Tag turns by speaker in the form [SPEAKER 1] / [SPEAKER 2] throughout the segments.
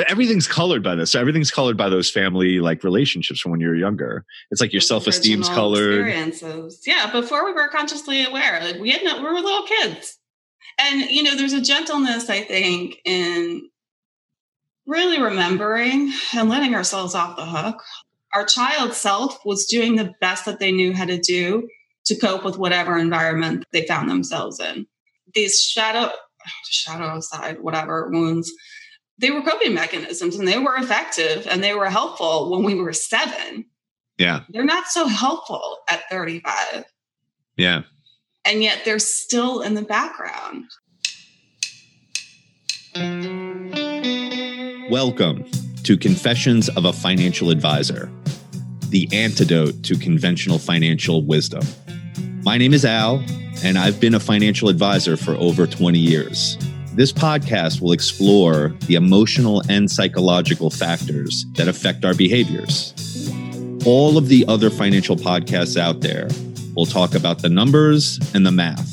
[SPEAKER 1] but everything's colored by this. So everything's colored by those family like relationships from when you're younger. It's like your self esteem's colored.
[SPEAKER 2] Experiences. Yeah, before we were consciously aware, like we had no, we were little kids, and you know, there's a gentleness I think in really remembering and letting ourselves off the hook. Our child self was doing the best that they knew how to do to cope with whatever environment they found themselves in. These shadow shadow side, whatever wounds, they were coping mechanisms and they were effective and they were helpful when we were seven.
[SPEAKER 1] Yeah.
[SPEAKER 2] They're not so helpful at 35.
[SPEAKER 1] Yeah.
[SPEAKER 2] And yet they're still in the background.
[SPEAKER 1] Welcome to Confessions of a Financial Advisor, the antidote to conventional financial wisdom. My name is Al, and I've been a financial advisor for over 20 years. This podcast will explore the emotional and psychological factors that affect our behaviors. All of the other financial podcasts out there will talk about the numbers and the math.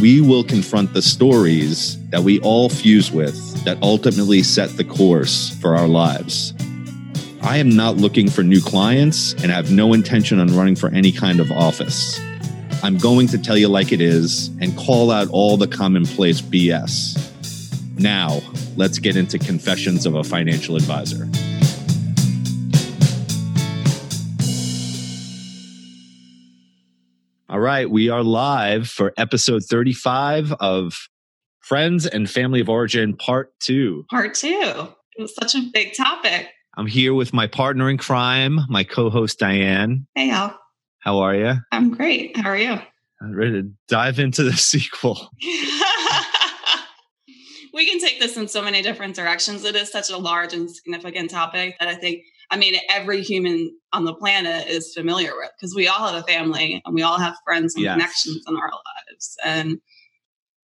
[SPEAKER 1] We will confront the stories that we all fuse with that ultimately set the course for our lives. I am not looking for new clients and have no intention on running for any kind of office. I'm going to tell you like it is and call out all the commonplace BS. Now, let's get into Confessions of a Financial Advisor. All right, we are live for episode 35 of Friends and Family of Origin Part 2.
[SPEAKER 2] Part two. It was such a big topic.
[SPEAKER 1] I'm here with my partner in crime, my co host Diane.
[SPEAKER 2] Hey, Al.
[SPEAKER 1] How are you?
[SPEAKER 2] I'm great. How are you?
[SPEAKER 1] I'm ready to dive into the sequel.
[SPEAKER 2] we can take this in so many different directions. It is such a large and significant topic that I think, I mean, every human on the planet is familiar with because we all have a family and we all have friends and
[SPEAKER 1] Yes.
[SPEAKER 2] connections in our lives. And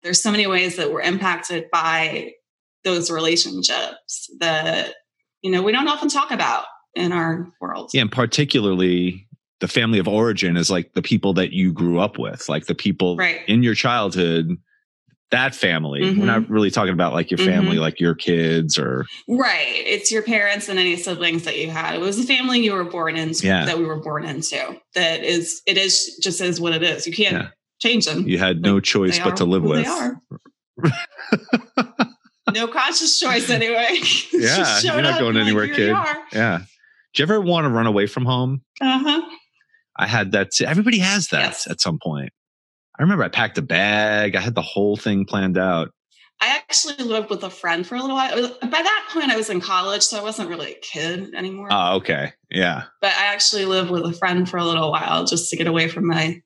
[SPEAKER 2] there's so many ways that we're impacted by those relationships that, you know, we don't often talk about in our world.
[SPEAKER 1] Yeah, and particularly the family of origin is like the people that you grew up with, like the people
[SPEAKER 2] Right.
[SPEAKER 1] in your childhood, that family.
[SPEAKER 2] Mhm.
[SPEAKER 1] We're not really talking about like your family, like your kids or
[SPEAKER 2] Right. It's your parents and any siblings that you had. It was the family you were born into
[SPEAKER 1] Yeah.
[SPEAKER 2] that we were born into. That is it is just is what it is. You can't
[SPEAKER 1] Yeah.
[SPEAKER 2] change them.
[SPEAKER 1] you had no choice but to live with.
[SPEAKER 2] No conscious choice anyway.
[SPEAKER 1] Yeah, you're not going
[SPEAKER 2] and, like,
[SPEAKER 1] anywhere, kid. Yeah. Do you ever want to run away from home?
[SPEAKER 2] Uh-huh.
[SPEAKER 1] I had that. Too. Everybody has that
[SPEAKER 2] Yes.
[SPEAKER 1] at some point. I remember I packed a bag. I had the whole thing planned out.
[SPEAKER 2] I actually lived with a friend for a little while. Was, by that point, I was in college, so I wasn't really a kid anymore.
[SPEAKER 1] Oh, okay. Yeah.
[SPEAKER 2] but I actually lived with a friend for a little while just to get away from my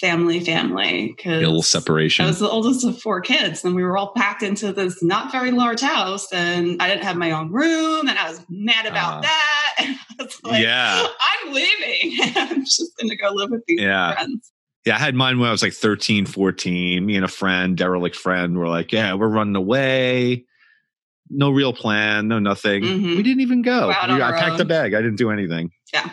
[SPEAKER 2] family family
[SPEAKER 1] A little separation.
[SPEAKER 2] I was the oldest of four kids and we were all packed into this not very large house and I didn't have my own room and I was mad about
[SPEAKER 1] Ah.
[SPEAKER 2] that. And I was like,
[SPEAKER 1] Yeah.
[SPEAKER 2] I'm leaving. I'm just going to go live with these
[SPEAKER 1] Yeah.
[SPEAKER 2] friends.
[SPEAKER 1] Yeah, I had mine when I was like 13, 14. Me and a friend, derelict friend, were like, yeah, we're running away. No real plan, no nothing.
[SPEAKER 2] Mhm.
[SPEAKER 1] We didn't even go. We- I packed a bag. I didn't do anything.
[SPEAKER 2] Yeah.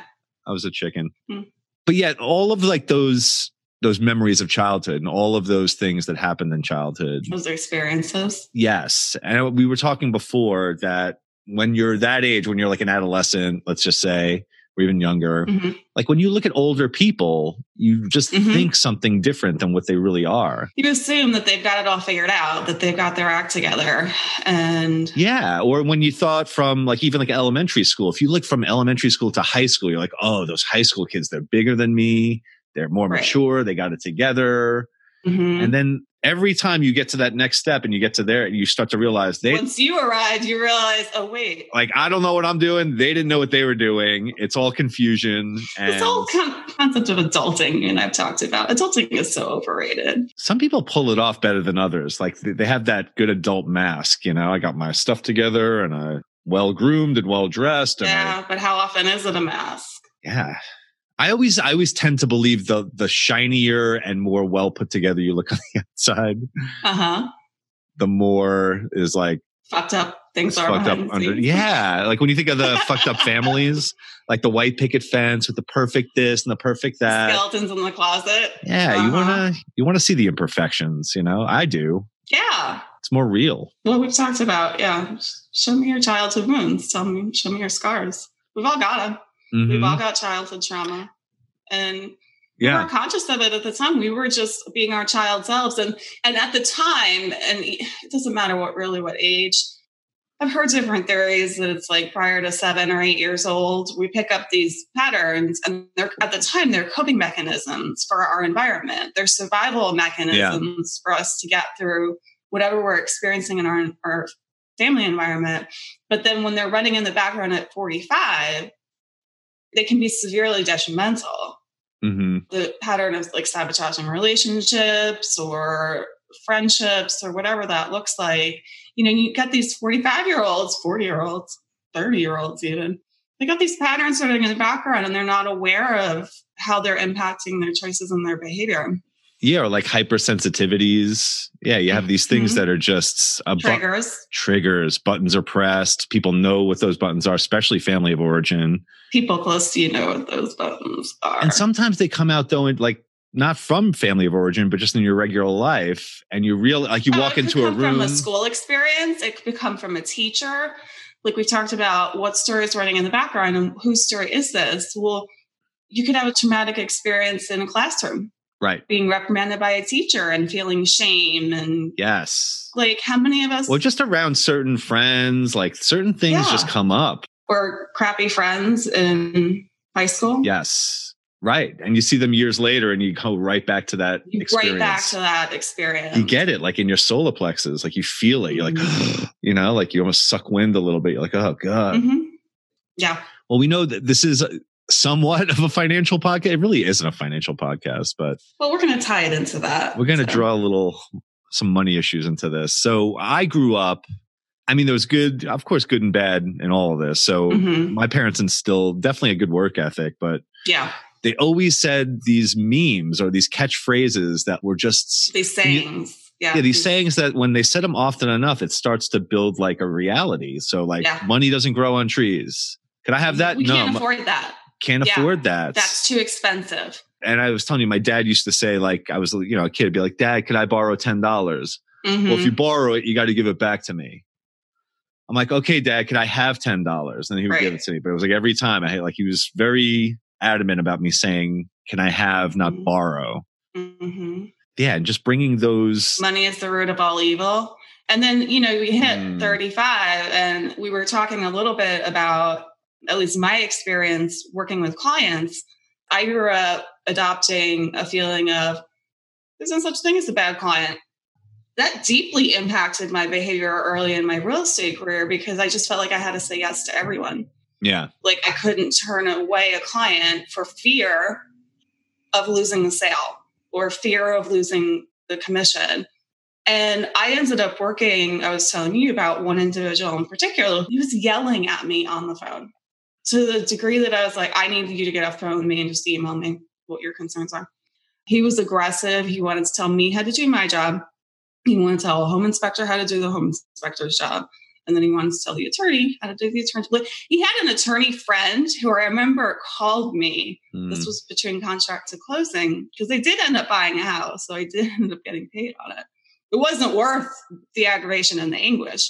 [SPEAKER 1] I was a chicken.
[SPEAKER 2] Mm.
[SPEAKER 1] But yet all of like those those memories of childhood and all of those things that happened in childhood.
[SPEAKER 2] Those experiences.
[SPEAKER 1] Yes. And we were talking before that when you're that age, when you're like an adolescent, let's just say, or even younger,
[SPEAKER 2] Mhm.
[SPEAKER 1] like when you look at older people, you just
[SPEAKER 2] Mhm.
[SPEAKER 1] think something different than what they really are.
[SPEAKER 2] You assume that they've got it all figured out, that they've got their act together. And
[SPEAKER 1] Yeah. Or when you thought from like even like elementary school, if you look from elementary school to high school, you're like, oh, those high school kids, they're bigger than me. They're more
[SPEAKER 2] Right.
[SPEAKER 1] mature. They got it together.
[SPEAKER 2] Mhm.
[SPEAKER 1] And then every time you get to that next step and you get to there, you start to realize they,
[SPEAKER 2] once you arrive, you realize, oh, wait,
[SPEAKER 1] like, I don't know what I'm doing. They didn't know what they were doing. It's all confusion. And
[SPEAKER 2] This whole con- concept of adulting, and I've talked about adulting is so overrated.
[SPEAKER 1] some people pull it off better than others. Like they have that good adult mask. You know, I got my stuff together and I well groomed and well dressed. And I-
[SPEAKER 2] Yeah, but how often is it a mask?
[SPEAKER 1] yeah. I always I always tend to believe the the shinier and more well put together you look on the outside,
[SPEAKER 2] Uh huh.
[SPEAKER 1] the more is like
[SPEAKER 2] Fucked up things are
[SPEAKER 1] fucked up under. Yeah, like when you think of the fucked up families, like the white picket fence with the perfect this and the perfect that.
[SPEAKER 2] Skeletons in the closet.
[SPEAKER 1] Yeah, you
[SPEAKER 2] Uh-huh.
[SPEAKER 1] wanna you wanna see the imperfections. You know, I do.
[SPEAKER 2] Yeah.
[SPEAKER 1] It's more real.
[SPEAKER 2] Well, we've talked about, yeah, show me your childhood wounds. Tell me, show me your scars. We've all got them. Mm-hmm. We've all got childhood trauma. And yeah. we weren't conscious of it at the time. We were just being our child selves. And and at the time, and it doesn't matter what really what age, I've heard different theories that it's like prior to seven or eight years old, we pick up these patterns, and they're at the time they're coping mechanisms for our environment. They're survival mechanisms yeah. for us to get through whatever we're experiencing in our, our family environment. But then when they're running in the background at 45, they can be severely detrimental. Mm-hmm. The pattern of like sabotaging relationships or friendships or whatever that looks like. You know, you got these 45 year olds, 40 year olds, 30 year olds even. They got these patterns running in the background and they're not aware of how they're impacting their choices and their behavior.
[SPEAKER 1] Yeah, or like hypersensitivities. Yeah, you have these things mm-hmm. that are just
[SPEAKER 2] triggers. Bu-
[SPEAKER 1] triggers. Buttons are pressed. People know what those buttons are, especially family of origin.
[SPEAKER 2] People close to you know what those buttons are.
[SPEAKER 1] And sometimes they come out though, like not from family of origin, but just in your regular life, and you real like you oh, walk into a room
[SPEAKER 2] from a school experience. It could come from a teacher. Like we talked about, what story is running in the background, and whose story is this? Well, you could have a traumatic experience in a classroom
[SPEAKER 1] right.
[SPEAKER 2] being reprimanded by a teacher and feeling shame and
[SPEAKER 1] yes.
[SPEAKER 2] Like how many of us
[SPEAKER 1] well just around certain friends like certain things yeah. just come up.
[SPEAKER 2] Or crappy friends in high school.
[SPEAKER 1] Yes. Right. And you see them years later and you go right back to that
[SPEAKER 2] you experience. right back to that experience.
[SPEAKER 1] You get it like in your solar plexus. Like you feel it. You're like mm-hmm. you know like you almost suck wind a little bit. You're like oh god. Mm-hmm.
[SPEAKER 2] yeah.
[SPEAKER 1] Well we know that this is somewhat of a financial podcast. It really isn't a financial podcast, but
[SPEAKER 2] well, we're going to tie it into that.
[SPEAKER 1] We're going to so. draw a little some money issues into this. So I grew up. I mean, there was good, of course, good and bad in all of this. So mm-hmm. my parents instilled definitely a good work ethic, but
[SPEAKER 2] yeah,
[SPEAKER 1] they always said these memes or these catchphrases that were just
[SPEAKER 2] these sayings.
[SPEAKER 1] Yeah. yeah, these sayings that when they said them often enough, it starts to build like a reality. So, like, yeah. money doesn't grow on trees. Can I have that?
[SPEAKER 2] We no, can't afford that
[SPEAKER 1] can't yeah, afford that.
[SPEAKER 2] That's too expensive.
[SPEAKER 1] And I was telling you, my dad used to say, like, I was, you know, a kid, be like, Dad, could I borrow 10? dollars mm-hmm. Well, if you borrow it, you got to give it back to me. I'm like, okay, dad, could I have $10? And he would right. give it to me. But it was like every time I had, like, he was very adamant about me saying, can I have, not mm-hmm. borrow? Mm-hmm. Yeah. And just bringing those.
[SPEAKER 2] Money is the root of all evil. And then, you know, we hit mm. 35 and we were talking a little bit about at least my experience working with clients, I grew up adopting a feeling of there's no such thing as a bad client. That deeply impacted my behavior early in my real estate career because I just felt like I had to say yes to everyone.
[SPEAKER 1] Yeah.
[SPEAKER 2] Like I couldn't turn away a client for fear of losing the sale or fear of losing the commission. And I ended up working, I was telling you about one individual in particular, he was yelling at me on the phone to the degree that I was like, I need you to get off the phone with me and just email me what your concerns are. He was aggressive. He wanted to tell me how to do my job. He wanted to tell a home inspector how to do the home inspector's job. And then he wanted to tell the attorney how to do the attorney. He had an attorney friend who I remember called me. Mm. This was between contract to closing because they did end up buying a house. So I did end up getting paid on it. It wasn't worth the aggravation and the anguish.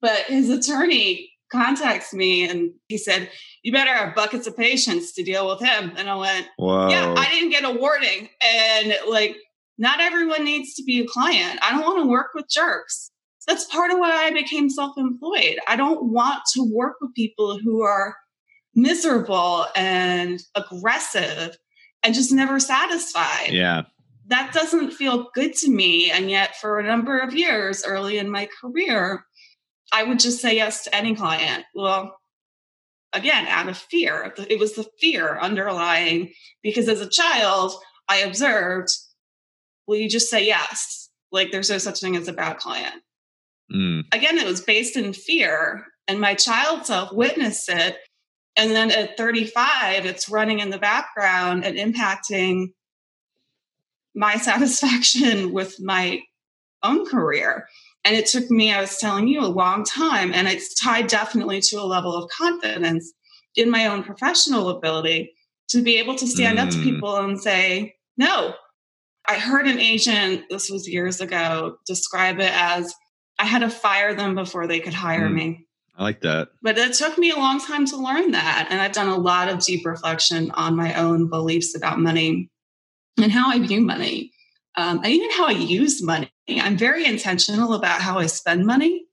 [SPEAKER 2] But his attorney contacts me and he said, You better have buckets of patience to deal with him. And I went, Whoa. Yeah, I didn't get a warning. And like, not everyone needs to be a client. I don't want to work with jerks. That's part of why I became self employed. I don't want to work with people who are miserable and aggressive and just never satisfied.
[SPEAKER 1] Yeah.
[SPEAKER 2] That doesn't feel good to me. And yet, for a number of years early in my career, I would just say yes to any client. Well, again, out of fear. It was the fear underlying because as a child, I observed, well, you just say yes. Like there's no such thing as a bad client. Mm. Again, it was based in fear, and my child self witnessed it. And then at 35, it's running in the background and impacting my satisfaction with my own career. And it took me, I was telling you, a long time. And it's tied definitely to a level of confidence in my own professional ability to be able to stand mm. up to mm. people and say, no. I heard an agent, this was years ago, describe it as I had to fire them before they could hire mm. me.
[SPEAKER 1] I like that.
[SPEAKER 2] But it took me a long time to learn that. And I've done a lot of deep reflection on my own beliefs about money and how I view money, um, and even how I use money. I'm very intentional about how I spend money,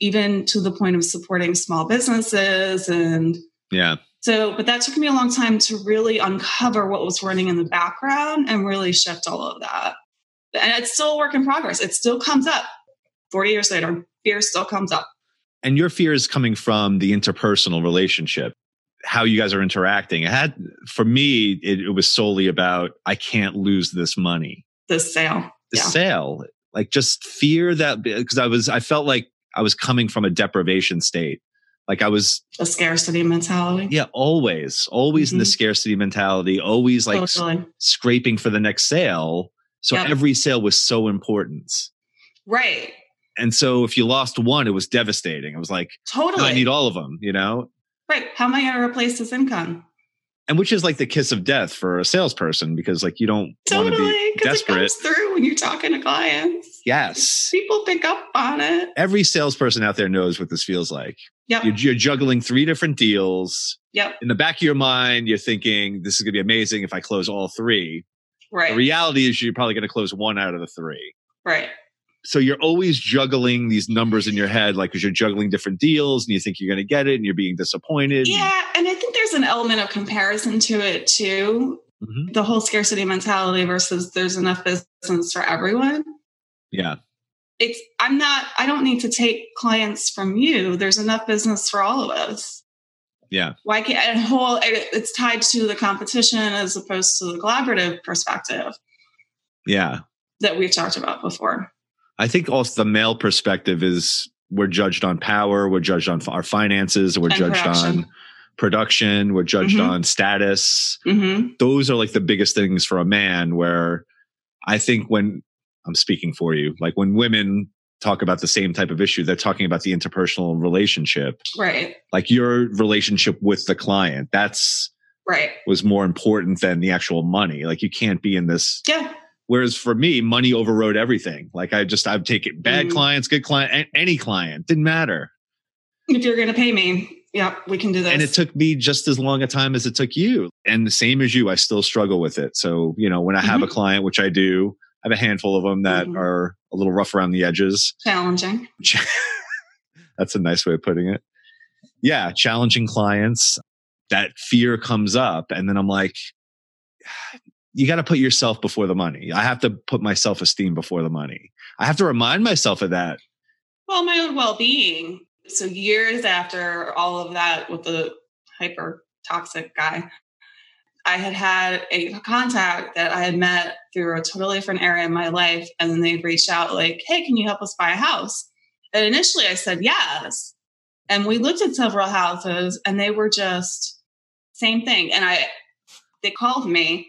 [SPEAKER 2] even to the point of supporting small businesses. And
[SPEAKER 1] yeah.
[SPEAKER 2] So, but that took me a long time to really uncover what was running in the background and really shift all of that. And it's still a work in progress. It still comes up 40 years later, fear still comes up.
[SPEAKER 1] And your fear is coming from the interpersonal relationship, how you guys are interacting. It had, for me, it, it was solely about, I can't lose this money.
[SPEAKER 2] The sale.
[SPEAKER 1] The yeah. sale. Like just fear that, because I was, I felt like I was coming from a deprivation state. Like I was
[SPEAKER 2] a scarcity mentality.
[SPEAKER 1] Yeah, always, always mm-hmm. in the mm-hmm. scarcity mentality, always like totally. s- scraping for the next sale. So yep. every sale was so important.
[SPEAKER 2] Right.
[SPEAKER 1] And so if you lost one, it was devastating. It was like,
[SPEAKER 2] totally,
[SPEAKER 1] I need all of them, you know?
[SPEAKER 2] Right. How am I going to replace this income?
[SPEAKER 1] And which is like the kiss of death for a salesperson because like you don't
[SPEAKER 2] totally,
[SPEAKER 1] want to be desperate. It
[SPEAKER 2] comes through when you're talking to clients.
[SPEAKER 1] Yes.
[SPEAKER 2] People pick up on it.
[SPEAKER 1] Every salesperson out there knows what this feels like.
[SPEAKER 2] Yep.
[SPEAKER 1] You're, you're juggling three different deals.
[SPEAKER 2] Yep.
[SPEAKER 1] In the back of your mind, you're thinking, this is going to be amazing if I close all three.
[SPEAKER 2] Right.
[SPEAKER 1] The reality is you're probably going to close one out of the three.
[SPEAKER 2] Right.
[SPEAKER 1] So you're always juggling these numbers in your head, like because you're juggling different deals and you think you're going to get it and you're being disappointed.
[SPEAKER 2] Yeah. And I think there's an element of comparison to it too. Mm-hmm. The whole scarcity mentality versus there's enough business for everyone.
[SPEAKER 1] Yeah.
[SPEAKER 2] It's, I'm not, I don't need to take clients from you. There's enough business for all of us.
[SPEAKER 1] Yeah.
[SPEAKER 2] Why can't, and whole, it's tied to the competition as opposed to the collaborative perspective.
[SPEAKER 1] Yeah.
[SPEAKER 2] That we've talked about before.
[SPEAKER 1] I think also the male perspective is we're judged on power, we're judged on our finances, we're and judged production. on production, we're judged mm-hmm. on status. Mm-hmm. Those are like the biggest things for a man where I think when I'm speaking for you, like when women talk about the same type of issue, they're talking about the interpersonal relationship.
[SPEAKER 2] Right.
[SPEAKER 1] Like your relationship with the client. That's
[SPEAKER 2] right.
[SPEAKER 1] Was more important than the actual money. Like you can't be in this
[SPEAKER 2] Yeah
[SPEAKER 1] Whereas for me, money overrode everything. Like I just, I've taken bad mm. clients, good client, any client, didn't matter.
[SPEAKER 2] If you're going to pay me, yeah, we can do this.
[SPEAKER 1] And it took me just as long a time as it took you. And the same as you, I still struggle with it. So, you know, when I have mm-hmm. a client, which I do, I have a handful of them that mm-hmm. are a little rough around the edges.
[SPEAKER 2] Challenging.
[SPEAKER 1] That's a nice way of putting it. Yeah, challenging clients. That fear comes up. And then I'm like, you got to put yourself before the money. I have to put my self esteem before the money. I have to remind myself of that.
[SPEAKER 2] Well, my own well being. So, years after all of that with the hyper toxic guy, I had had a contact that I had met through a totally different area in my life. And then they'd reached out, like, hey, can you help us buy a house? And initially I said yes. And we looked at several houses and they were just same thing. And I, they called me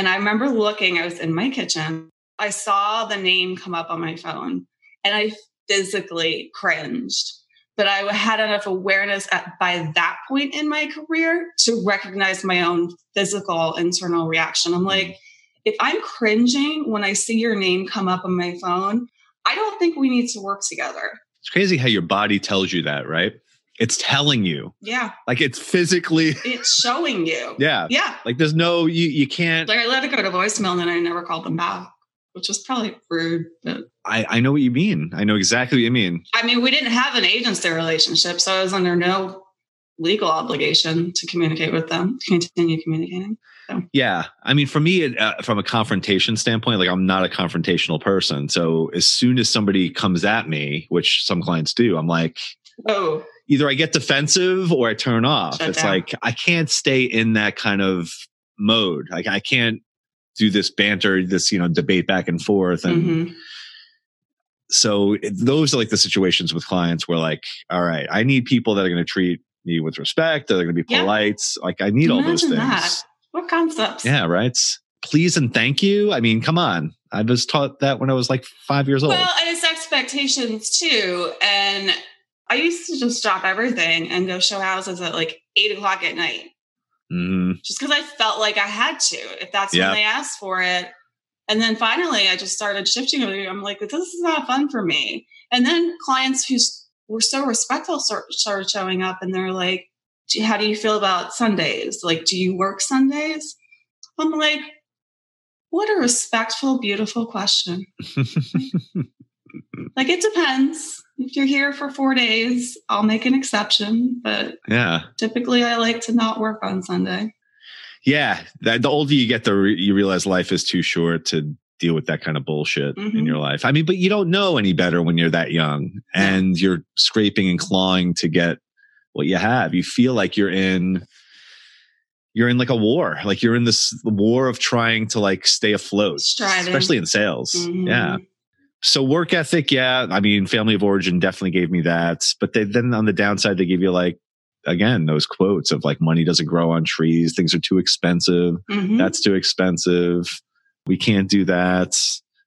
[SPEAKER 2] and I remember looking, I was in my kitchen. I saw the name come up on my phone and I physically cringed. But I had enough awareness at, by that point in my career to recognize my own physical internal reaction. I'm like, if I'm cringing when I see your name come up on my phone, I don't think we need to work together.
[SPEAKER 1] It's crazy how your body tells you that, right? It's telling you.
[SPEAKER 2] Yeah.
[SPEAKER 1] Like it's physically
[SPEAKER 2] It's showing you.
[SPEAKER 1] Yeah.
[SPEAKER 2] Yeah.
[SPEAKER 1] Like there's no you you can't
[SPEAKER 2] like I let it go to voicemail and then I never called them back, which was probably rude. But
[SPEAKER 1] I, I know what you mean. I know exactly what you mean.
[SPEAKER 2] I mean, we didn't have an agency relationship, so I was under no legal obligation to communicate with them, continue communicating. So.
[SPEAKER 1] Yeah, I mean, for me, uh, from a confrontation standpoint, like I'm not a confrontational person. So as soon as somebody comes at me, which some clients do, I'm like,
[SPEAKER 2] "Oh,
[SPEAKER 1] either I get defensive or I turn off. Shut it's down. like I can't stay in that kind of mode. Like I can't do this banter, this you know debate back and forth, and mm-hmm. so it, those are like the situations with clients where like, all right, I need people that are going to treat me with respect. That are going to be polite. Yeah. Like I need Imagine all those things. That.
[SPEAKER 2] What concepts?
[SPEAKER 1] Yeah, right. Please and thank you. I mean, come on. I was taught that when I was like five years old.
[SPEAKER 2] Well, and it's expectations too. And I used to just drop everything and go show houses at like eight o'clock at night.
[SPEAKER 1] Mm-hmm.
[SPEAKER 2] Just because I felt like I had to, if that's when they asked for it. And then finally, I just started shifting. I'm like, this is not fun for me. And then clients who were so respectful started showing up and they're like, how do you feel about Sundays? Like, do you work Sundays? I'm like, what a respectful, beautiful question. like, it depends. If you're here for four days, I'll make an exception. But
[SPEAKER 1] yeah,
[SPEAKER 2] typically I like to not work on Sunday.
[SPEAKER 1] Yeah. The older you get, the you realize life is too short to deal with that kind of bullshit mm-hmm. in your life. I mean, but you don't know any better when you're that young and you're scraping and clawing to get what you have. You feel like you're in you're in like a war. Like you're in this war of trying to like stay afloat, Striving. especially in sales. Mm-hmm. Yeah. So work ethic, yeah. I mean, family of origin definitely gave me that. But they, then on the downside, they give you like again those quotes of like money doesn't grow on trees, things are too expensive, mm-hmm. that's too expensive, we can't do that.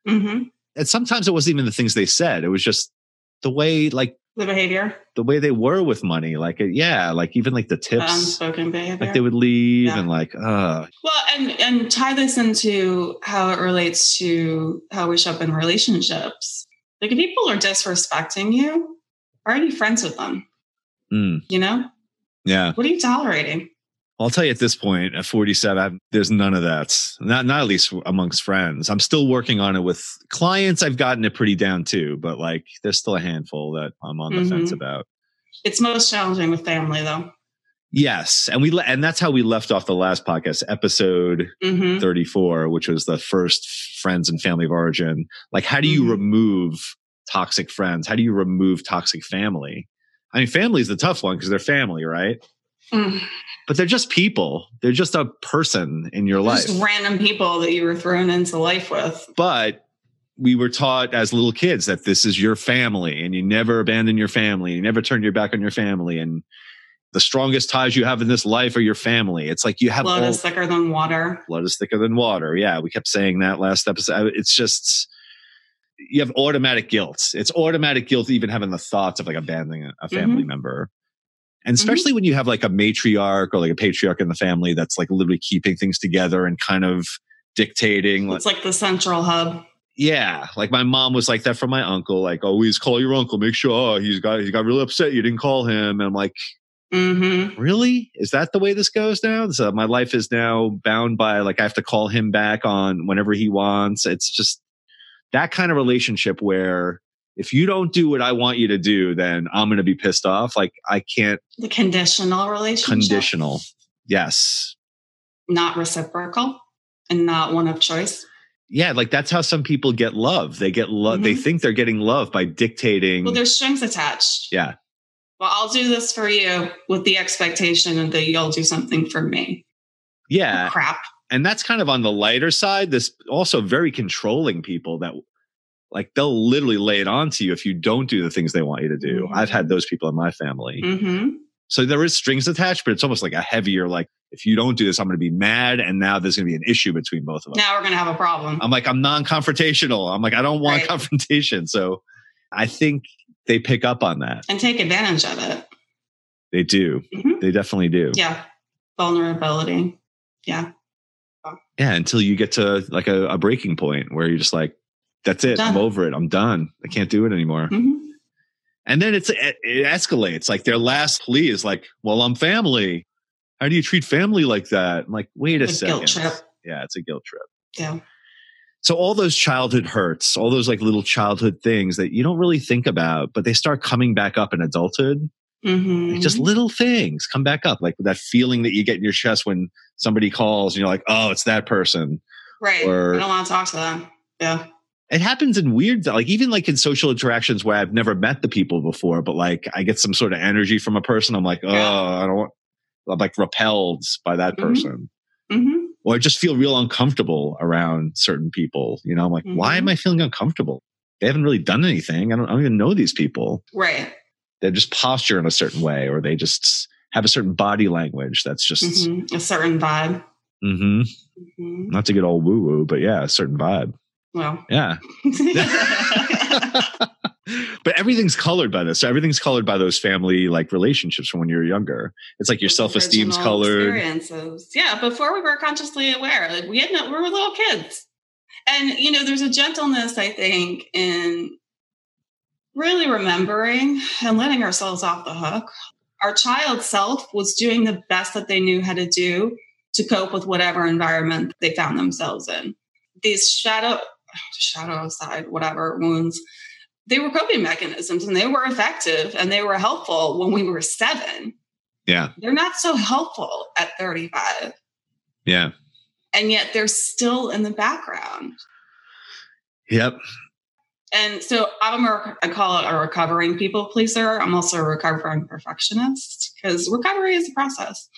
[SPEAKER 1] Mm-hmm. And sometimes it wasn't even the things they said; it was just the way like
[SPEAKER 2] the behavior.
[SPEAKER 1] The way they were with money like yeah like even like the tips
[SPEAKER 2] unspoken behavior.
[SPEAKER 1] like they would leave yeah. and like uh
[SPEAKER 2] well and and tie this into how it relates to how we show up in relationships. Like if people are disrespecting you are you friends with them? Mm. you know?
[SPEAKER 1] Yeah.
[SPEAKER 2] What are you tolerating
[SPEAKER 1] I'll tell you at this point, at 47, there's none of that. Not not at least amongst friends. I'm still working on it with clients. I've gotten it pretty down too, but like there's still a handful that I'm on the mm-hmm. fence about.
[SPEAKER 2] It's most challenging with family though.
[SPEAKER 1] Yes, and we le- and that's how we left off the last podcast, episode mm-hmm. 34, which was the first friends and family of origin. Like how do you mm-hmm. remove toxic friends? How do you remove toxic family? I mean, family is the tough one because they're family, right? Mm. But they're just people. They're just a person in your life. Just
[SPEAKER 2] random people that you were thrown into life with.
[SPEAKER 1] But we were taught as little kids that this is your family and you never abandon your family. You never turn your back on your family. And the strongest ties you have in this life are your family. It's like you have
[SPEAKER 2] blood all, is thicker than water.
[SPEAKER 1] Blood is thicker than water. Yeah, we kept saying that last episode. It's just you have automatic guilt. It's automatic guilt even having the thoughts of like abandoning a family mm-hmm. member. And mm-hmm. especially mm-hmm. when you have like a matriarch or like a patriarch in the family that's like literally keeping things together and kind of dictating.
[SPEAKER 2] It's like the central hub.
[SPEAKER 1] Yeah. Like my mom was like that from my uncle. Like, always call your uncle. Make sure oh, he's got he got really upset you didn't call him. And I'm like, mm-hmm. really? Is that the way this goes now? So my life is now bound by like I have to call him back on whenever he wants. It's just that kind of relationship where if you don't do what I want you to do, then I'm going to be pissed off. Like I can't.
[SPEAKER 2] The conditional relationship.
[SPEAKER 1] Conditional. Yes.
[SPEAKER 2] Not reciprocal and not one of choice.
[SPEAKER 1] Yeah, like that's how some people get love. They get love. Mm-hmm. They think they're getting love by dictating.
[SPEAKER 2] Well, there's strings attached.
[SPEAKER 1] Yeah.
[SPEAKER 2] Well, I'll do this for you with the expectation that you'll do something for me.
[SPEAKER 1] Yeah.
[SPEAKER 2] Oh, crap.
[SPEAKER 1] And that's kind of on the lighter side. This also very controlling people that like they'll literally lay it on to you if you don't do the things they want you to do. Mm-hmm. I've had those people in my family. Mm-hmm. So there is strings attached, but it's almost like a heavier, like, if you don't do this, I'm going to be mad. And now there's going to be an issue between both of us.
[SPEAKER 2] Now we're going to have a problem.
[SPEAKER 1] I'm like, I'm non confrontational. I'm like, I don't want right. confrontation. So I think they pick up on that
[SPEAKER 2] and take advantage of it.
[SPEAKER 1] They do. Mm-hmm. They definitely do.
[SPEAKER 2] Yeah. Vulnerability. Yeah.
[SPEAKER 1] Yeah. Until you get to like a, a breaking point where you're just like, that's it. Done. I'm over it. I'm done. I can't do it anymore. Mm-hmm. And then it's it, it escalates. Like their last plea is like, "Well, I'm family. How do you treat family like that?" I'm like, "Wait a, a second. Yeah, it's a guilt trip.
[SPEAKER 2] Yeah.
[SPEAKER 1] So all those childhood hurts, all those like little childhood things that you don't really think about, but they start coming back up in adulthood. Mm-hmm. Like just little things come back up, like that feeling that you get in your chest when somebody calls and you're like, "Oh, it's that person."
[SPEAKER 2] Right. Or, I don't want to talk to them. Yeah
[SPEAKER 1] it happens in weird like even like in social interactions where I've never met the people before, but like I get some sort of energy from a person. I'm like, oh, yeah. I don't want I'm like repelled by that mm-hmm. person. Mm-hmm. Or I just feel real uncomfortable around certain people. You know, I'm like, mm-hmm. why am mm-hmm. I feeling uncomfortable? They haven't really done anything. I don't, I don't even know these people.
[SPEAKER 2] Right.
[SPEAKER 1] They just posture in a certain way, or they just have a certain body language that's just
[SPEAKER 2] mm-hmm. a certain vibe.
[SPEAKER 1] Mm-hmm. Not to get all woo woo, but yeah, a certain vibe.
[SPEAKER 2] Well,
[SPEAKER 1] yeah. but everything's colored by this. So everything's colored by those family like relationships from when you're younger. It's like your self esteem's colored.
[SPEAKER 2] Experiences. Yeah. Before we were consciously aware, like we had no, we were little kids, and you know, there's a gentleness I think in really remembering and letting ourselves off the hook. Our child self was doing the best that they knew how to do to cope with whatever environment they found themselves in. These shadow, shadow side, whatever wounds, they were coping mechanisms and they were effective and they were helpful when we were seven.
[SPEAKER 1] Yeah.
[SPEAKER 2] They're not so helpful at 35.
[SPEAKER 1] Yeah.
[SPEAKER 2] And yet they're still in the background.
[SPEAKER 1] Yep.
[SPEAKER 2] And so I'm a, I call it a recovering people pleaser. I'm also a recovering perfectionist because recovery is a process.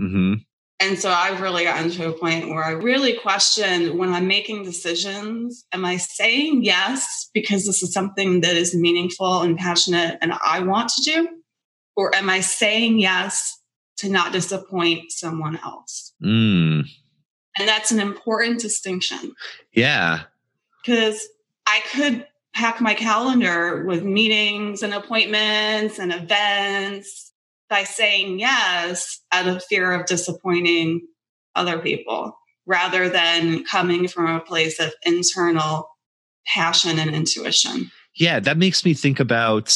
[SPEAKER 1] Mm-hmm.
[SPEAKER 2] And so I've really gotten to a point where I really question when I'm making decisions, am I saying yes because this is something that is meaningful and passionate and I want to do? Or am I saying yes to not disappoint someone else?
[SPEAKER 1] Mm.
[SPEAKER 2] And that's an important distinction.
[SPEAKER 1] Yeah.
[SPEAKER 2] Because I could pack my calendar with meetings and appointments and events by saying yes out of fear of disappointing other people rather than coming from a place of internal passion and intuition.
[SPEAKER 1] Yeah, that makes me think about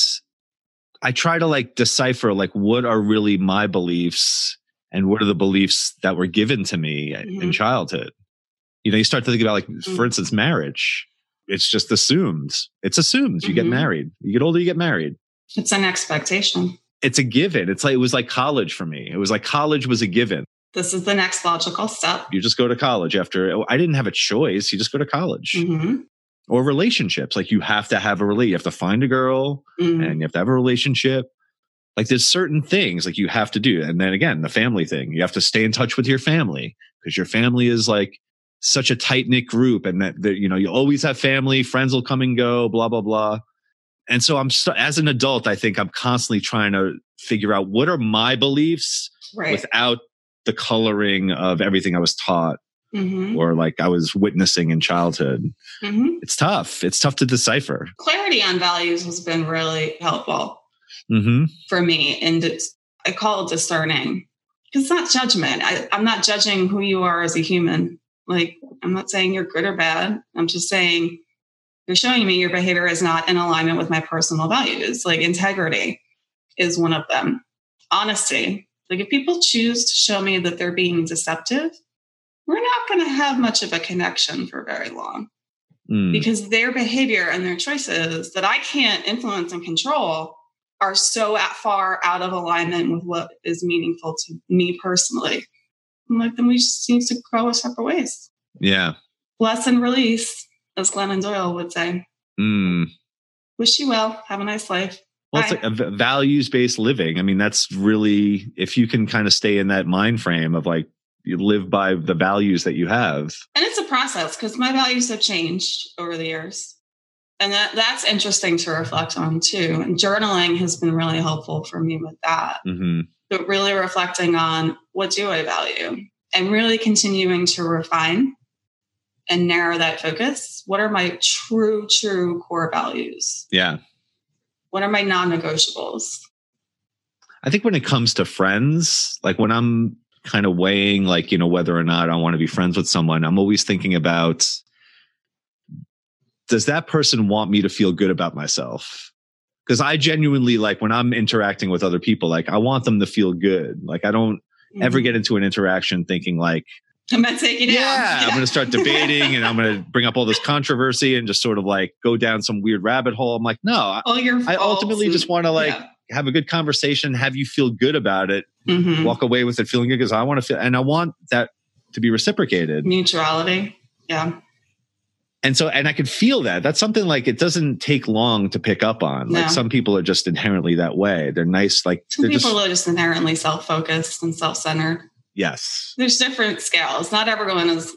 [SPEAKER 1] I try to like decipher like what are really my beliefs and what are the beliefs that were given to me mm-hmm. in childhood. You know, you start to think about like mm-hmm. for instance marriage it's just assumed. It's assumed you mm-hmm. get married. You get older, you get married.
[SPEAKER 2] It's an expectation.
[SPEAKER 1] It's a given. It's like it was like college for me. It was like college was a given.
[SPEAKER 2] This is the next logical step.
[SPEAKER 1] You just go to college after. I didn't have a choice. You just go to college. Mm-hmm. Or relationships, like you have to have a relate. You have to find a girl, mm-hmm. and you have to have a relationship. Like there's certain things like you have to do, and then again the family thing. You have to stay in touch with your family because your family is like such a tight knit group and that, that, you know, you always have family, friends will come and go, blah, blah, blah. And so I'm, as an adult, I think I'm constantly trying to figure out what are my beliefs right. without the coloring of everything I was taught mm-hmm. or like I was witnessing in childhood. Mm-hmm. It's tough. It's tough to decipher.
[SPEAKER 2] Clarity on values has been really helpful
[SPEAKER 1] mm-hmm.
[SPEAKER 2] for me. And it's I call it discerning because it's not judgment. I, I'm not judging who you are as a human. Like, I'm not saying you're good or bad. I'm just saying you're showing me your behavior is not in alignment with my personal values. Like, integrity is one of them. Honesty. Like, if people choose to show me that they're being deceptive, we're not going to have much of a connection for very long mm. because their behavior and their choices that I can't influence and control are so far out of alignment with what is meaningful to me personally. I'm like, then we just need to go our separate ways.
[SPEAKER 1] Yeah.
[SPEAKER 2] Lesson release, as Glennon Doyle would say.
[SPEAKER 1] Mm.
[SPEAKER 2] Wish you well. Have a nice life.
[SPEAKER 1] Well, Bye. it's like a values based living. I mean, that's really, if you can kind of stay in that mind frame of like, you live by the values that you have.
[SPEAKER 2] And it's a process because my values have changed over the years. And that, that's interesting to reflect on too. And journaling has been really helpful for me with that.
[SPEAKER 1] Mm-hmm
[SPEAKER 2] but really reflecting on what do I value and really continuing to refine and narrow that focus. What are my true, true core values?
[SPEAKER 1] Yeah.
[SPEAKER 2] What are my non negotiables?
[SPEAKER 1] I think when it comes to friends, like when I'm kind of weighing, like, you know, whether or not I want to be friends with someone, I'm always thinking about does that person want me to feel good about myself? because I genuinely like when I'm interacting with other people, like I want them to feel good. Like I don't mm-hmm. ever get into an interaction thinking like
[SPEAKER 2] I'm gonna take it
[SPEAKER 1] yeah, yeah. I'm gonna start debating and I'm gonna bring up all this controversy and just sort of like go down some weird rabbit hole. I'm like, no,
[SPEAKER 2] all your
[SPEAKER 1] I ultimately and, just want to like yeah. have a good conversation, have you feel good about it, mm-hmm. walk away with it feeling good because I want to feel and I want that to be reciprocated.
[SPEAKER 2] Mutuality. Yeah
[SPEAKER 1] and so and i could feel that that's something like it doesn't take long to pick up on no. like some people are just inherently that way they're nice like
[SPEAKER 2] some people
[SPEAKER 1] just,
[SPEAKER 2] are just inherently self-focused and self-centered
[SPEAKER 1] yes.
[SPEAKER 2] There's different scales. Not everyone is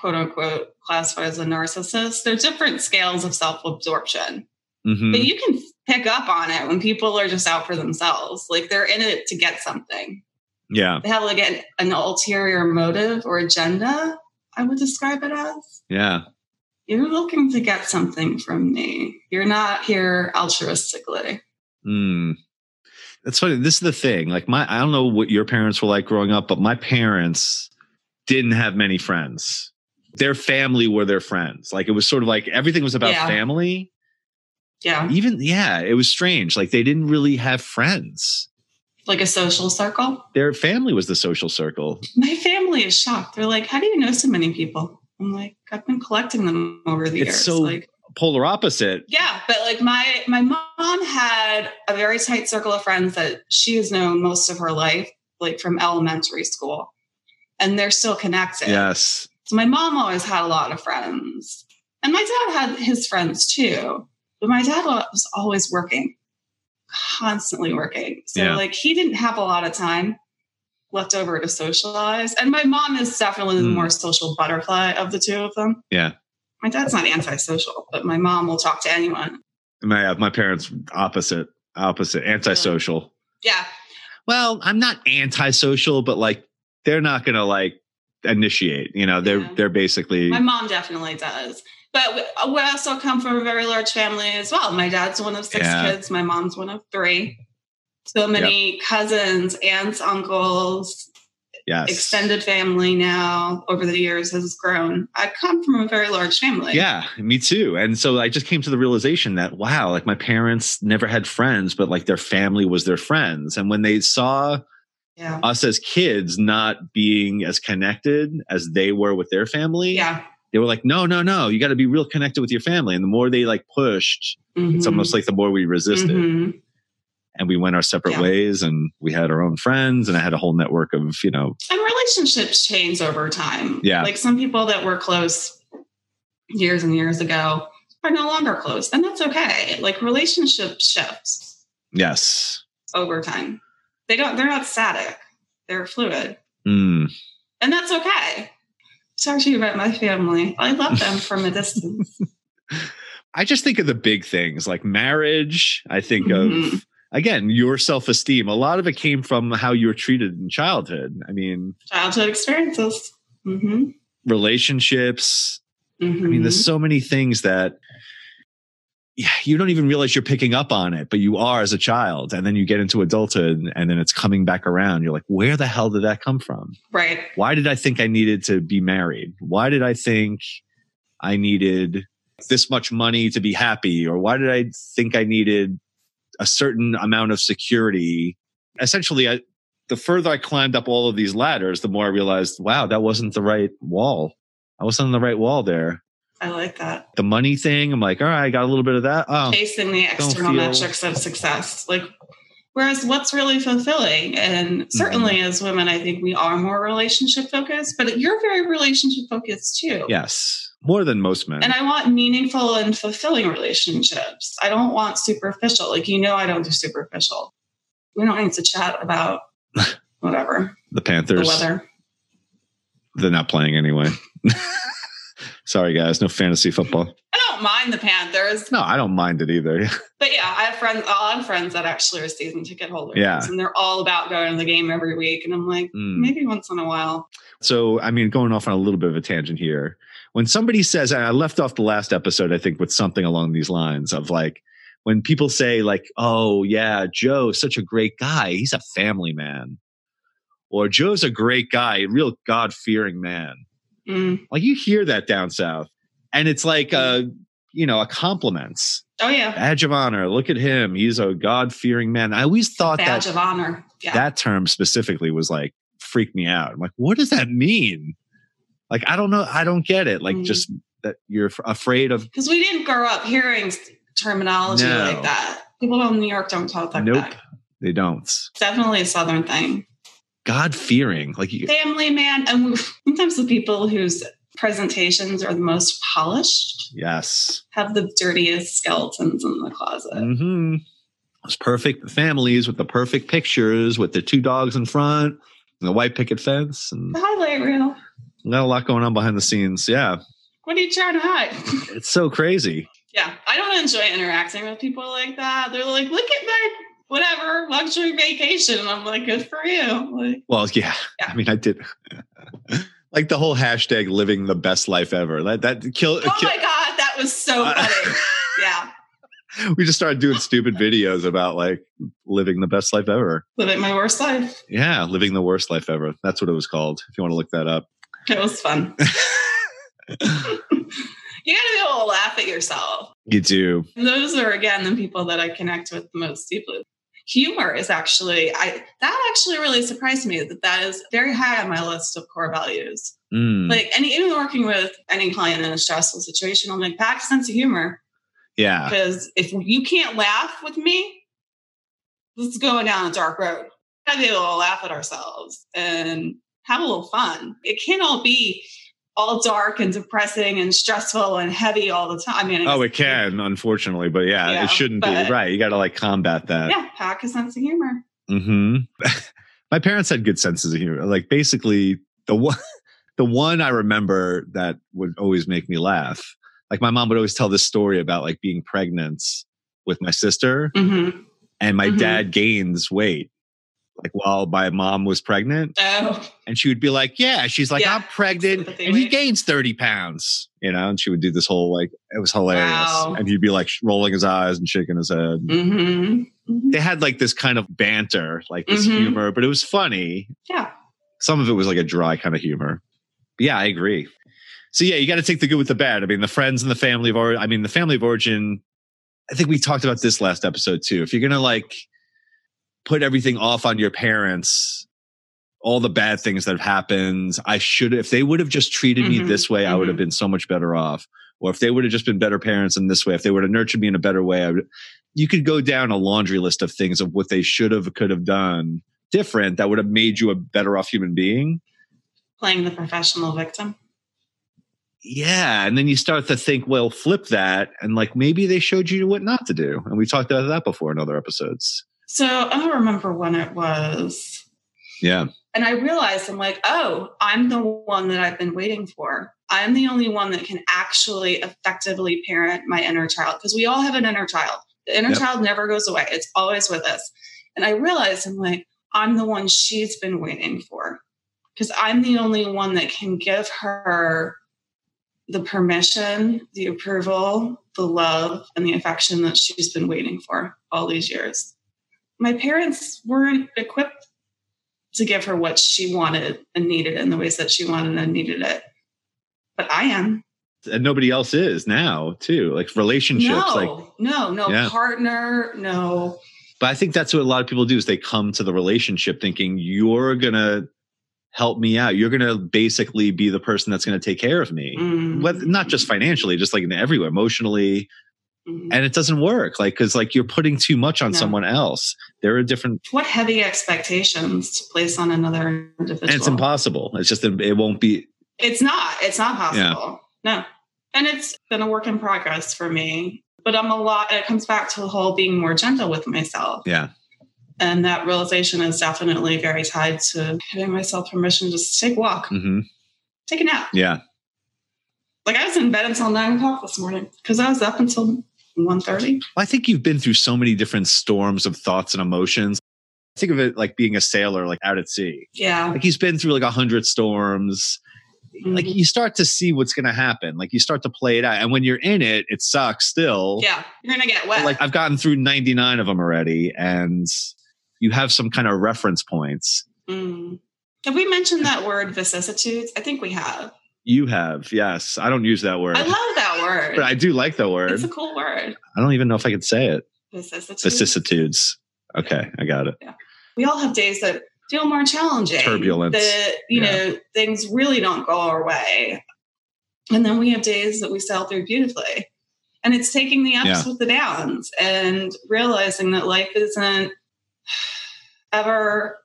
[SPEAKER 2] quote unquote classified as a narcissist. There's different scales of self-absorption. Mm-hmm. but you can pick up on it when people are just out for themselves. Like they're in it to get something.
[SPEAKER 1] Yeah.
[SPEAKER 2] They have like an, an ulterior motive or agenda i would describe it as.
[SPEAKER 1] Yeah.
[SPEAKER 2] You're looking to get something from me. You're not here altruistically.
[SPEAKER 1] Hmm. That's funny. This is the thing. Like my, I don't know what your parents were like growing up, but my parents didn't have many friends. Their family were their friends. Like it was sort of like everything was about yeah. family.
[SPEAKER 2] Yeah.
[SPEAKER 1] Even yeah, it was strange. Like they didn't really have friends.
[SPEAKER 2] Like a social circle.
[SPEAKER 1] Their family was the social circle.
[SPEAKER 2] My family is shocked. They're like, "How do you know so many people?" I'm like, "I've been collecting them over the
[SPEAKER 1] It's
[SPEAKER 2] years."
[SPEAKER 1] so-
[SPEAKER 2] like,
[SPEAKER 1] Polar opposite.
[SPEAKER 2] yeah, but like my my mom had a very tight circle of friends that she has known most of her life, like from elementary school, and they're still connected.
[SPEAKER 1] Yes.
[SPEAKER 2] So my mom always had a lot of friends. And my dad had his friends too. But my dad was always working, constantly working. So
[SPEAKER 1] Yeah.
[SPEAKER 2] like he didn't have a lot of time left over to socialize. And my mom is definitely the
[SPEAKER 1] Hmm.
[SPEAKER 2] more social butterfly of the two of them.
[SPEAKER 1] Yeah.
[SPEAKER 2] My dad's not antisocial, but my mom will talk to anyone.
[SPEAKER 1] My uh, my parents opposite opposite antisocial.
[SPEAKER 2] Yeah.
[SPEAKER 1] Well, I'm not antisocial, but like they're not gonna like initiate. You know, they're
[SPEAKER 2] Yeah.
[SPEAKER 1] they're basically
[SPEAKER 2] My mom definitely does. But we- we also come from a very large family as well. My dad's one of six
[SPEAKER 1] Yeah.
[SPEAKER 2] kids. My mom's one of three. So many cousins, aunts, uncles,
[SPEAKER 1] yes.
[SPEAKER 2] extended family now over the years has grown. I come from a very large family.
[SPEAKER 1] Yeah, me too. And so I just came to the realization that wow, like my parents never had friends, but like their family was their friends. And when they saw
[SPEAKER 2] Yeah.
[SPEAKER 1] us as kids not being as connected as they were with their family,
[SPEAKER 2] Yeah.
[SPEAKER 1] they were like, no, no, no, you got to be real connected with your family. And the more they like pushed, it's
[SPEAKER 2] Mhm.
[SPEAKER 1] almost like the more we resisted.
[SPEAKER 2] Mhm.
[SPEAKER 1] And we went our separate
[SPEAKER 2] Yeah.
[SPEAKER 1] ways and we had our own friends and I had a whole network of, you know,
[SPEAKER 2] And relationships change over time.
[SPEAKER 1] Yeah.
[SPEAKER 2] Like some people that were close years and years ago are no longer close. And that's okay. Like relationship shifts
[SPEAKER 1] yes.
[SPEAKER 2] over time. They don't, they're not static. They're fluid.
[SPEAKER 1] Mm.
[SPEAKER 2] And that's okay. Talk to you about my family. I love them from a distance.
[SPEAKER 1] I just think of the big things like marriage. I think
[SPEAKER 2] Mhm.
[SPEAKER 1] of again your self-esteem. A lot of it came from how you were treated in childhood. I mean,
[SPEAKER 2] Childhood experiences. hmm
[SPEAKER 1] relationships.
[SPEAKER 2] hmm
[SPEAKER 1] I mean, there's so many things that yeah, you don't even realize you're picking up on it, but you are as a child. And then you get into adulthood and then it's coming back around. You're like, where the hell did that come from?
[SPEAKER 2] right.
[SPEAKER 1] Why did I think I needed to be married? Why did I think I needed this much money to be happy? Or why did I think I needed a certain amount of security? Essentially, I, the further I climbed up all of these ladders, the more I realized, wow, that wasn't the right wall. I wasn't on the right wall there.
[SPEAKER 2] I like that.
[SPEAKER 1] The money thing, I'm like, all right, I got a little bit of that. Oh,
[SPEAKER 2] Chasing the external
[SPEAKER 1] feel-
[SPEAKER 2] metrics of success. Like, whereas what's really fulfilling? And certainly
[SPEAKER 1] Mm-hmm.
[SPEAKER 2] as women, I think we are more relationship focused, but you're very relationship focused too.
[SPEAKER 1] yes, more than most men.
[SPEAKER 2] And I want meaningful and fulfilling relationships. I don't want superficial. Like, you know, I don't do superficial. We don't need to chat about whatever,
[SPEAKER 1] the Panthers.
[SPEAKER 2] the weather.
[SPEAKER 1] they're not playing anyway. Sorry, guys, no fantasy football.
[SPEAKER 2] I don't mind the Panthers,
[SPEAKER 1] No, I don't mind it either.
[SPEAKER 2] but yeah, I have friends. I have friends that actually are season ticket holders,
[SPEAKER 1] Yeah.
[SPEAKER 2] and they're all about going to the game every week. And I'm like,
[SPEAKER 1] Mm.
[SPEAKER 2] maybe once in a while.
[SPEAKER 1] So, I mean, going off on a little bit of a tangent here. When somebody says, and I left off the last episode, I think, with something along these lines of like, when people say, like, oh, yeah, Joe's such a great guy, he's a family man. Or Joe's a great guy, a real God fearing man.
[SPEAKER 2] Mm.
[SPEAKER 1] Like, you hear that down south. And it's like, a you know, a compliments.
[SPEAKER 2] Oh yeah,
[SPEAKER 1] badge of honor. Look at him. He's a God fearing man. I always thought that
[SPEAKER 2] badge
[SPEAKER 1] that
[SPEAKER 2] of honor. Yeah,
[SPEAKER 1] that term specifically was like freaked me out. I'm like, what does that mean? Like, I don't know. I don't get it. Like,
[SPEAKER 2] Mm.
[SPEAKER 1] just that you're afraid of.
[SPEAKER 2] because we didn't grow up hearing terminology
[SPEAKER 1] No.
[SPEAKER 2] like that. People in New York don't talk like
[SPEAKER 1] nope,
[SPEAKER 2] that.
[SPEAKER 1] they don't.
[SPEAKER 2] It's definitely a Southern thing.
[SPEAKER 1] God fearing. Like, you,
[SPEAKER 2] Family man, and sometimes the people whose presentations are the most polished
[SPEAKER 1] yes.
[SPEAKER 2] have the dirtiest skeletons in the closet.
[SPEAKER 1] hmm Those perfect families with the perfect pictures with the two dogs in front and the white picket fence. And
[SPEAKER 2] The highlight reel.
[SPEAKER 1] got a lot going on behind the scenes. Yeah.
[SPEAKER 2] What are you trying to hide?
[SPEAKER 1] It's so crazy.
[SPEAKER 2] yeah, I don't enjoy interacting with people like that. They're like, look at my whatever luxury vacation. And I'm like, good for you. Like,
[SPEAKER 1] Well, yeah.
[SPEAKER 2] Yeah.
[SPEAKER 1] I mean, I did. like the whole hashtag living the best life ever. That, that kill.
[SPEAKER 2] oh
[SPEAKER 1] kill
[SPEAKER 2] my God, that was so
[SPEAKER 1] Uh,
[SPEAKER 2] funny. yeah.
[SPEAKER 1] we just started doing stupid videos about like living the best life ever.
[SPEAKER 2] Living my worst life.
[SPEAKER 1] Yeah, living the worst life ever. That's what it was called. If you want to look that up.
[SPEAKER 2] It was fun. you got to be able to laugh at yourself.
[SPEAKER 1] You do.
[SPEAKER 2] And those are again the people that I connect with the most deeply. Humor is actually I that actually really surprised me that that is very high on my list of core values.
[SPEAKER 1] Mm.
[SPEAKER 2] Like, and even working with any client in a stressful situation, I'm like, back sense of humor.
[SPEAKER 1] Yeah.
[SPEAKER 2] Because if you can't laugh with me, this is going down a dark road. Gotta be able to laugh at ourselves and have a little fun. It can't all be all dark and depressing and stressful and heavy all the time. I mean, I
[SPEAKER 1] Oh, it can, unfortunately, but yeah,
[SPEAKER 2] Yeah,
[SPEAKER 1] it shouldn't be. Right. You got to like combat that.
[SPEAKER 2] Yeah, pack a sense of humor.
[SPEAKER 1] hmm My parents had good senses of humor. Like basically the one, the one I remember that would always make me laugh. Like my mom would always tell this story about like being pregnant with my sister
[SPEAKER 2] Mm-hmm.
[SPEAKER 1] and my
[SPEAKER 2] Mhm.
[SPEAKER 1] dad gains weight. Like while my mom was pregnant,
[SPEAKER 2] Oh,
[SPEAKER 1] and she would be like, "Yeah," she's like,
[SPEAKER 2] Yeah.
[SPEAKER 1] "I'm pregnant," and he gains thirty pounds, you know. And she would do this whole like, it was hilarious,
[SPEAKER 2] Wow.
[SPEAKER 1] and he'd be like rolling his eyes and shaking his head.
[SPEAKER 2] mm-hmm.
[SPEAKER 1] They had like this kind of banter, like this
[SPEAKER 2] Mhm.
[SPEAKER 1] humor, but it was funny.
[SPEAKER 2] Yeah.
[SPEAKER 1] Some of it was like a dry kind of humor. But yeah, I agree. So yeah, you got to take the good with the bad. I mean, the friends and the family of origin. I mean, the family of origin. I think we talked about this last episode too. If you're gonna like put everything off on your parents, all the bad things that have happened, I should. If they would have just treated me
[SPEAKER 2] Mhm.
[SPEAKER 1] this way, I would have
[SPEAKER 2] Mhm.
[SPEAKER 1] been so much better off. Or if they would have just been better parents in this way, if they would have nurtured me in a better way, I would. You could go down a laundry list of things of what they should have, could have done different that would have made you a better off human being.
[SPEAKER 2] Playing the professional victim.
[SPEAKER 1] Yeah. And then you start to think, well, flip that. And like maybe they showed you what not to do. And we talked about that before in other episodes.
[SPEAKER 2] So I don't remember when it was.
[SPEAKER 1] Yeah.
[SPEAKER 2] And I realized I'm like, oh, I'm the one that I've been waiting for. I'm the only one that can actually effectively parent my inner child because we all have an inner child. The inner
[SPEAKER 1] Yep.
[SPEAKER 2] child never goes away, it's always with us. And I realized I'm like, I'm the one she's been waiting for because I'm the only one that can give her the permission, the approval, the love, and the affection that she's been waiting for all these years. My parents weren't equipped to give her what she wanted and needed in the ways that she wanted and needed it. But I am.
[SPEAKER 1] And nobody else is now, too. Like relationships.
[SPEAKER 2] no,
[SPEAKER 1] Like,
[SPEAKER 2] no, no
[SPEAKER 1] Yeah.
[SPEAKER 2] partner, no.
[SPEAKER 1] but I think that's what a lot of people do is they come to the relationship thinking you're going to help me out. You're going to basically be the person that's going to take care of me.
[SPEAKER 2] Mm.
[SPEAKER 1] Not just financially, just like in everywhere, emotionally.
[SPEAKER 2] Mhm.
[SPEAKER 1] And it doesn't work. Like, cause like you're putting too much on
[SPEAKER 2] No.
[SPEAKER 1] someone else. There are different
[SPEAKER 2] What heavy expectations to place on another individual?
[SPEAKER 1] and it's impossible. It's just that it won't be.
[SPEAKER 2] It's not. It's not possible. No. And it's been a work in progress for me. But I'm a lot, it comes back to the whole being more gentle with myself.
[SPEAKER 1] Yeah,
[SPEAKER 2] And that realization is definitely very tied to giving myself permission just to just take a walk,
[SPEAKER 1] hmm
[SPEAKER 2] take a nap.
[SPEAKER 1] yeah,
[SPEAKER 2] Like I was in bed until nine o'clock this morning because I was up until 1.30.
[SPEAKER 1] I think you've been through so many different storms of thoughts and emotions. Think of it like being a sailor, like out at sea.
[SPEAKER 2] Yeah.
[SPEAKER 1] Like he's been through like a hundred storms. Like
[SPEAKER 2] Mhm.
[SPEAKER 1] you start to see what's going to happen. Like you start to play it out, and when you're in it, it sucks still.
[SPEAKER 2] yeah. You're going to get
[SPEAKER 1] But,
[SPEAKER 2] wet.
[SPEAKER 1] like I've gotten through 99 of them already, and you have some kind of reference points.
[SPEAKER 2] Mm. Have we mentioned that word vicissitudes? I think we have.
[SPEAKER 1] You have, yes. I don't use that word,
[SPEAKER 2] I love that word.
[SPEAKER 1] but I do like the word.
[SPEAKER 2] it's a cool word.
[SPEAKER 1] I don't even know if I could say it.
[SPEAKER 2] Vicissitudes.
[SPEAKER 1] Vicissitudes. Okay, I got it.
[SPEAKER 2] we all have days that feel more challenging.
[SPEAKER 1] Turbulence.
[SPEAKER 2] That, you
[SPEAKER 1] Yeah.
[SPEAKER 2] know, things really don't go our way. And then we have days that we sail through beautifully. And it's taking the ups
[SPEAKER 1] Yeah.
[SPEAKER 2] with the downs and realizing that life isn't ever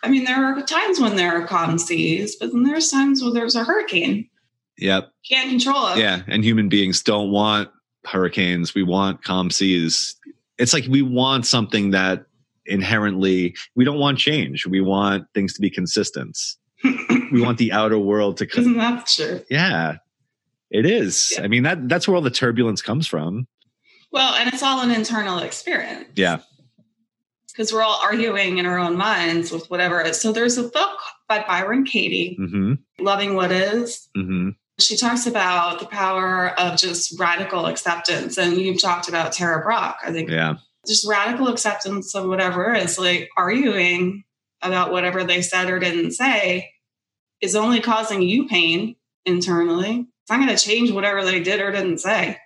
[SPEAKER 2] I mean, there are times when there are calm seas, but then there's times where there's a hurricane.
[SPEAKER 1] Yep.
[SPEAKER 2] Can't control it.
[SPEAKER 1] Yeah. And human beings don't want hurricanes. We want calm seas. It's like we want something that inherently, we don't want change. We want things to be consistent. We want the outer world to come.
[SPEAKER 2] Isn't that true?
[SPEAKER 1] Yeah, it is.
[SPEAKER 2] Yeah.
[SPEAKER 1] I mean, that that's where all the turbulence comes from.
[SPEAKER 2] Well, and it's all an internal experience.
[SPEAKER 1] Yeah.
[SPEAKER 2] Because we're all arguing in our own minds with whatever. So there's a book by Byron Katie,
[SPEAKER 1] hmm
[SPEAKER 2] Loving What Is.
[SPEAKER 1] hmm
[SPEAKER 2] She talks about the power of just radical acceptance. And you've talked about Tara Brach. I think
[SPEAKER 1] Yeah.
[SPEAKER 2] just radical acceptance of whatever is like arguing about whatever they said or didn't say is only causing you pain internally. It's not going to change whatever they did or didn't say.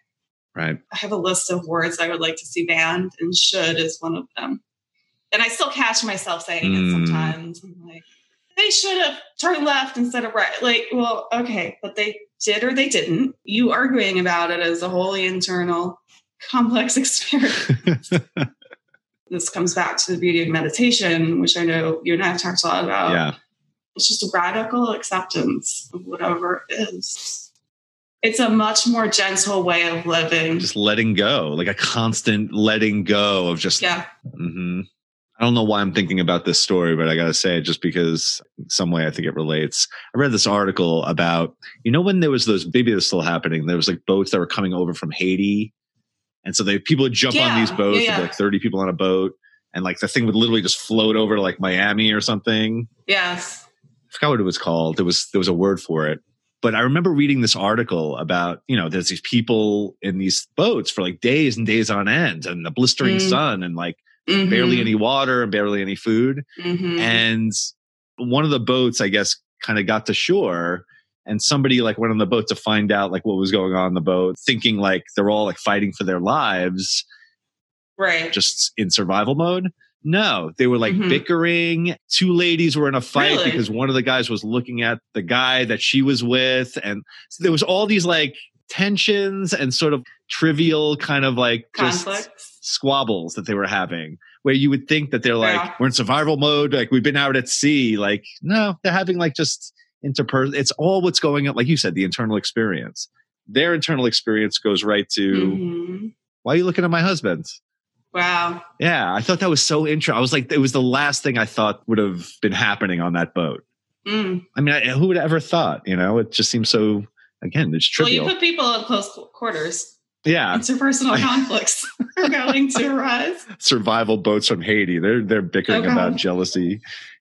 [SPEAKER 1] Right.
[SPEAKER 2] I have a list of words I would like to see banned, and should is one of them. And I still catch myself saying
[SPEAKER 1] Mm.
[SPEAKER 2] it sometimes. I'm like, they should have turned left instead of right. Like, well, okay, but they did or they didn't. You arguing about it is a wholly internal, complex experience. this comes back to the beauty of meditation, which I know you and I have talked a lot about.
[SPEAKER 1] yeah.
[SPEAKER 2] It's just a radical acceptance of whatever it is. It's a much more gentle way of living.
[SPEAKER 1] Just letting go, like a constant letting go of just.
[SPEAKER 2] yeah.
[SPEAKER 1] hmm I don't know why I'm thinking about this story, but I got to say it just because in some way I think it relates. I read this article about, you know, when there was those, maybe it's still happening, there was like boats that were coming over from Haiti. And so they, people would jump on these boats,
[SPEAKER 2] yeah, yeah.
[SPEAKER 1] like 30 people on a boat. And like the thing would literally just float over to like Miami or something.
[SPEAKER 2] Yes.
[SPEAKER 1] I forgot what it was called. There was there was a word for it. But I remember reading this article about, you know, there's these people in these boats for like days and days on end and the blistering
[SPEAKER 2] Mm.
[SPEAKER 1] sun and like
[SPEAKER 2] Mhm.
[SPEAKER 1] barely any water and barely any food.
[SPEAKER 2] Mhm.
[SPEAKER 1] And one of the boats, I guess, kind of got to shore and somebody like went on the boat to find out like what was going on in the boat, thinking like they're all like fighting for their lives
[SPEAKER 2] right.
[SPEAKER 1] just in survival mode. No, they were like
[SPEAKER 2] Mhm.
[SPEAKER 1] bickering. Two ladies were in a fight
[SPEAKER 2] Really?
[SPEAKER 1] because one of the guys was looking at the guy that she was with. And so there was all these like tensions and sort of trivial kind of like just
[SPEAKER 2] Conflicts.
[SPEAKER 1] Squabbles that they were having where you would think that they're like,
[SPEAKER 2] Yeah.
[SPEAKER 1] we're in survival mode. Like we've been out at sea. Like, no, they're having like just interpersonal. It's all what's going on. Like you said, the internal experience. Their internal experience goes right to,
[SPEAKER 2] Mhm.
[SPEAKER 1] why are you looking at my husband?
[SPEAKER 2] Wow.
[SPEAKER 1] Yeah, I thought that was so interesting. I was like, it was the last thing I thought would have been happening on that boat.
[SPEAKER 2] Mm.
[SPEAKER 1] I mean, I, who would have ever thought? You know, it just seems so. Again, it's trivial
[SPEAKER 2] Well, you put people in close quarters.
[SPEAKER 1] Yeah,
[SPEAKER 2] Interpersonal conflicts are going to arise.
[SPEAKER 1] survival boats from Haiti. They're they're bickering
[SPEAKER 2] God.
[SPEAKER 1] about jealousy.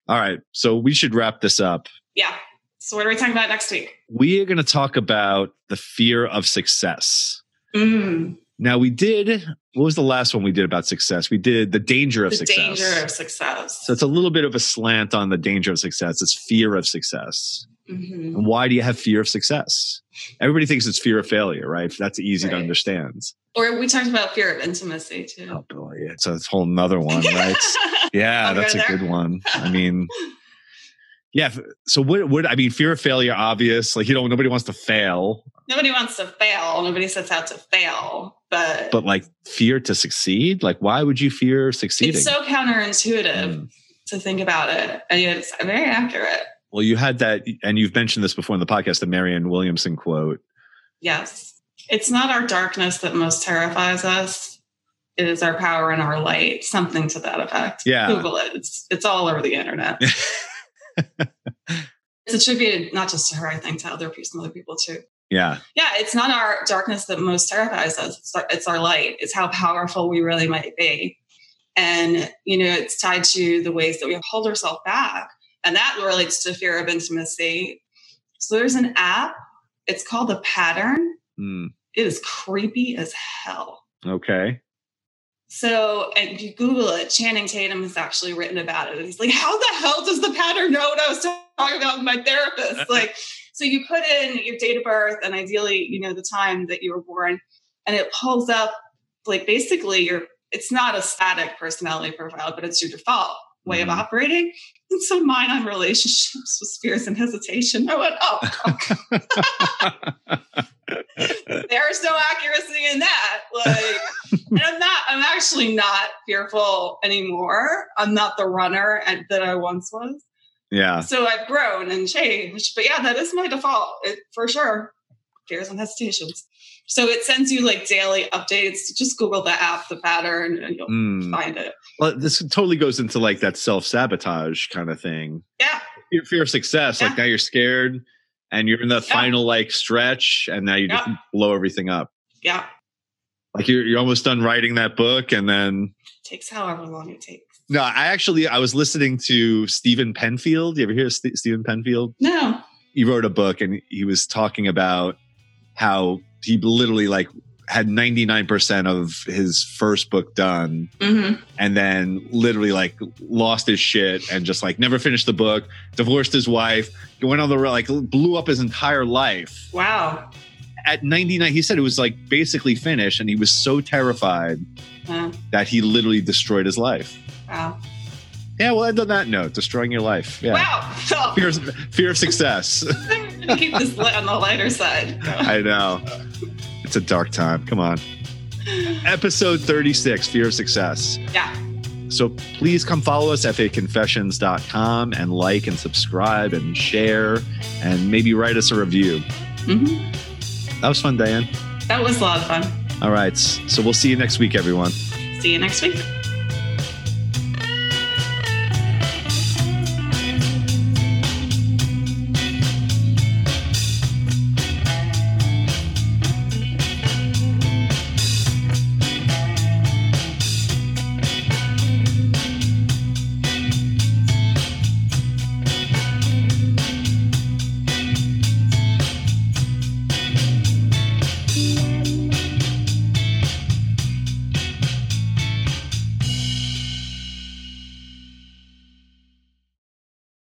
[SPEAKER 1] All right, so we should wrap this up.
[SPEAKER 2] Yeah. So what are we talking about next week?
[SPEAKER 1] We are going to talk about the fear of success.
[SPEAKER 2] Mm.
[SPEAKER 1] Now, we did. What was the last one we did about success? We did the danger of
[SPEAKER 2] The
[SPEAKER 1] success.
[SPEAKER 2] danger of success.
[SPEAKER 1] so it's a little bit of a slant on the danger of success. It's fear of success.
[SPEAKER 2] Mhm.
[SPEAKER 1] And why do you have fear of success? Everybody thinks it's fear of failure, right? That's easy to understand.
[SPEAKER 2] Or we talked about fear of intimacy too.
[SPEAKER 1] Oh boy, it's a whole nother one, right? Yeah,
[SPEAKER 2] I'll
[SPEAKER 1] that's a
[SPEAKER 2] there.
[SPEAKER 1] good one. I mean, yeah. So what? What? I mean, fear of failure, obvious. Like you know, nobody wants to fail,
[SPEAKER 2] Nobody wants to fail. Nobody sets out to fail. But,
[SPEAKER 1] but like fear to succeed. Like, why would you fear succeeding?
[SPEAKER 2] it's so counterintuitive
[SPEAKER 1] Mm.
[SPEAKER 2] to think about it. And it's very accurate.
[SPEAKER 1] Well, you had that, and you've mentioned this before in the podcast, the Marianne Williamson quote.
[SPEAKER 2] Yes. It's not our darkness that most terrifies us. It is our power and our light, something to that effect.
[SPEAKER 1] Yeah.
[SPEAKER 2] Google it. It's it's all over the internet. it's attributed not just to her, I think, to other people, some other people too.
[SPEAKER 1] Yeah,
[SPEAKER 2] Yeah, it's not our darkness that most terrifies us. It's our, it's our light. It's how powerful we really might be. And, you know, it's tied to the ways that we hold ourselves back. And that relates to fear of intimacy. So there's an app. It's called The Pattern.
[SPEAKER 1] Mm,
[SPEAKER 2] It is creepy as hell.
[SPEAKER 1] okay.
[SPEAKER 2] So, and if you Google it, Channing Tatum has actually written about it. And he's like, how the hell does the pattern know what I was talking about with my therapist? Like, so you put in your date of birth and ideally, you know, the time that you were born, and it pulls up like basically your, it's not a static personality profile, but it's your default way of operating. And so mine on relationships was fears and hesitation. I went, oh, there's no accuracy in that. Like, and I'm not, I'm actually not fearful anymore. I'm not the runner and- that I once was.
[SPEAKER 1] yeah.
[SPEAKER 2] So I've grown and changed. But yeah, that is my default it, for sure. Fears and hesitations. So it sends you like daily updates. Just Google the app, the pattern, and you'll
[SPEAKER 1] Mm.
[SPEAKER 2] find it.
[SPEAKER 1] Well, this totally goes into like that self sabotage kind of thing.
[SPEAKER 2] Yeah.
[SPEAKER 1] Fear, fear of success. Like now you're scared and you're in the
[SPEAKER 2] Yeah.
[SPEAKER 1] final like stretch and now you just blow everything up.
[SPEAKER 2] Yeah.
[SPEAKER 1] Like you're, you're almost done writing that book and then
[SPEAKER 2] takes however long it takes.
[SPEAKER 1] no i actually i was listening to Steven Pressfield you ever hear of St- Steven Pressfield
[SPEAKER 2] No.
[SPEAKER 1] he wrote a book and he was talking about how he literally like had 99% of his first book done
[SPEAKER 2] Mm-hmm.
[SPEAKER 1] and then literally like lost his shit and just like never finished the book divorced his wife went on the road like blew up his entire life
[SPEAKER 2] Wow.
[SPEAKER 1] at 99, he said it was like basically finished, and he was so terrified that he literally destroyed his life.
[SPEAKER 2] wow.
[SPEAKER 1] Yeah, we'll end on that note, destroying your life. Yeah.
[SPEAKER 2] Wow.
[SPEAKER 1] Fear, fear of success.
[SPEAKER 2] Keep this lit on the lighter side.
[SPEAKER 1] I know. It's a dark time. Come on. Episode 36, Fear of Success.
[SPEAKER 2] Yeah.
[SPEAKER 1] So please come follow us, at faconfessions.com, and like and subscribe and share and maybe write us a review.
[SPEAKER 2] hmm
[SPEAKER 1] That was fun, Diane.
[SPEAKER 2] That was a lot of fun.
[SPEAKER 1] All right. So we'll see you next week, everyone.
[SPEAKER 2] See you next week.